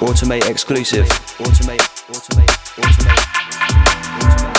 Automate exclusive. Automate, automate, automate. automate.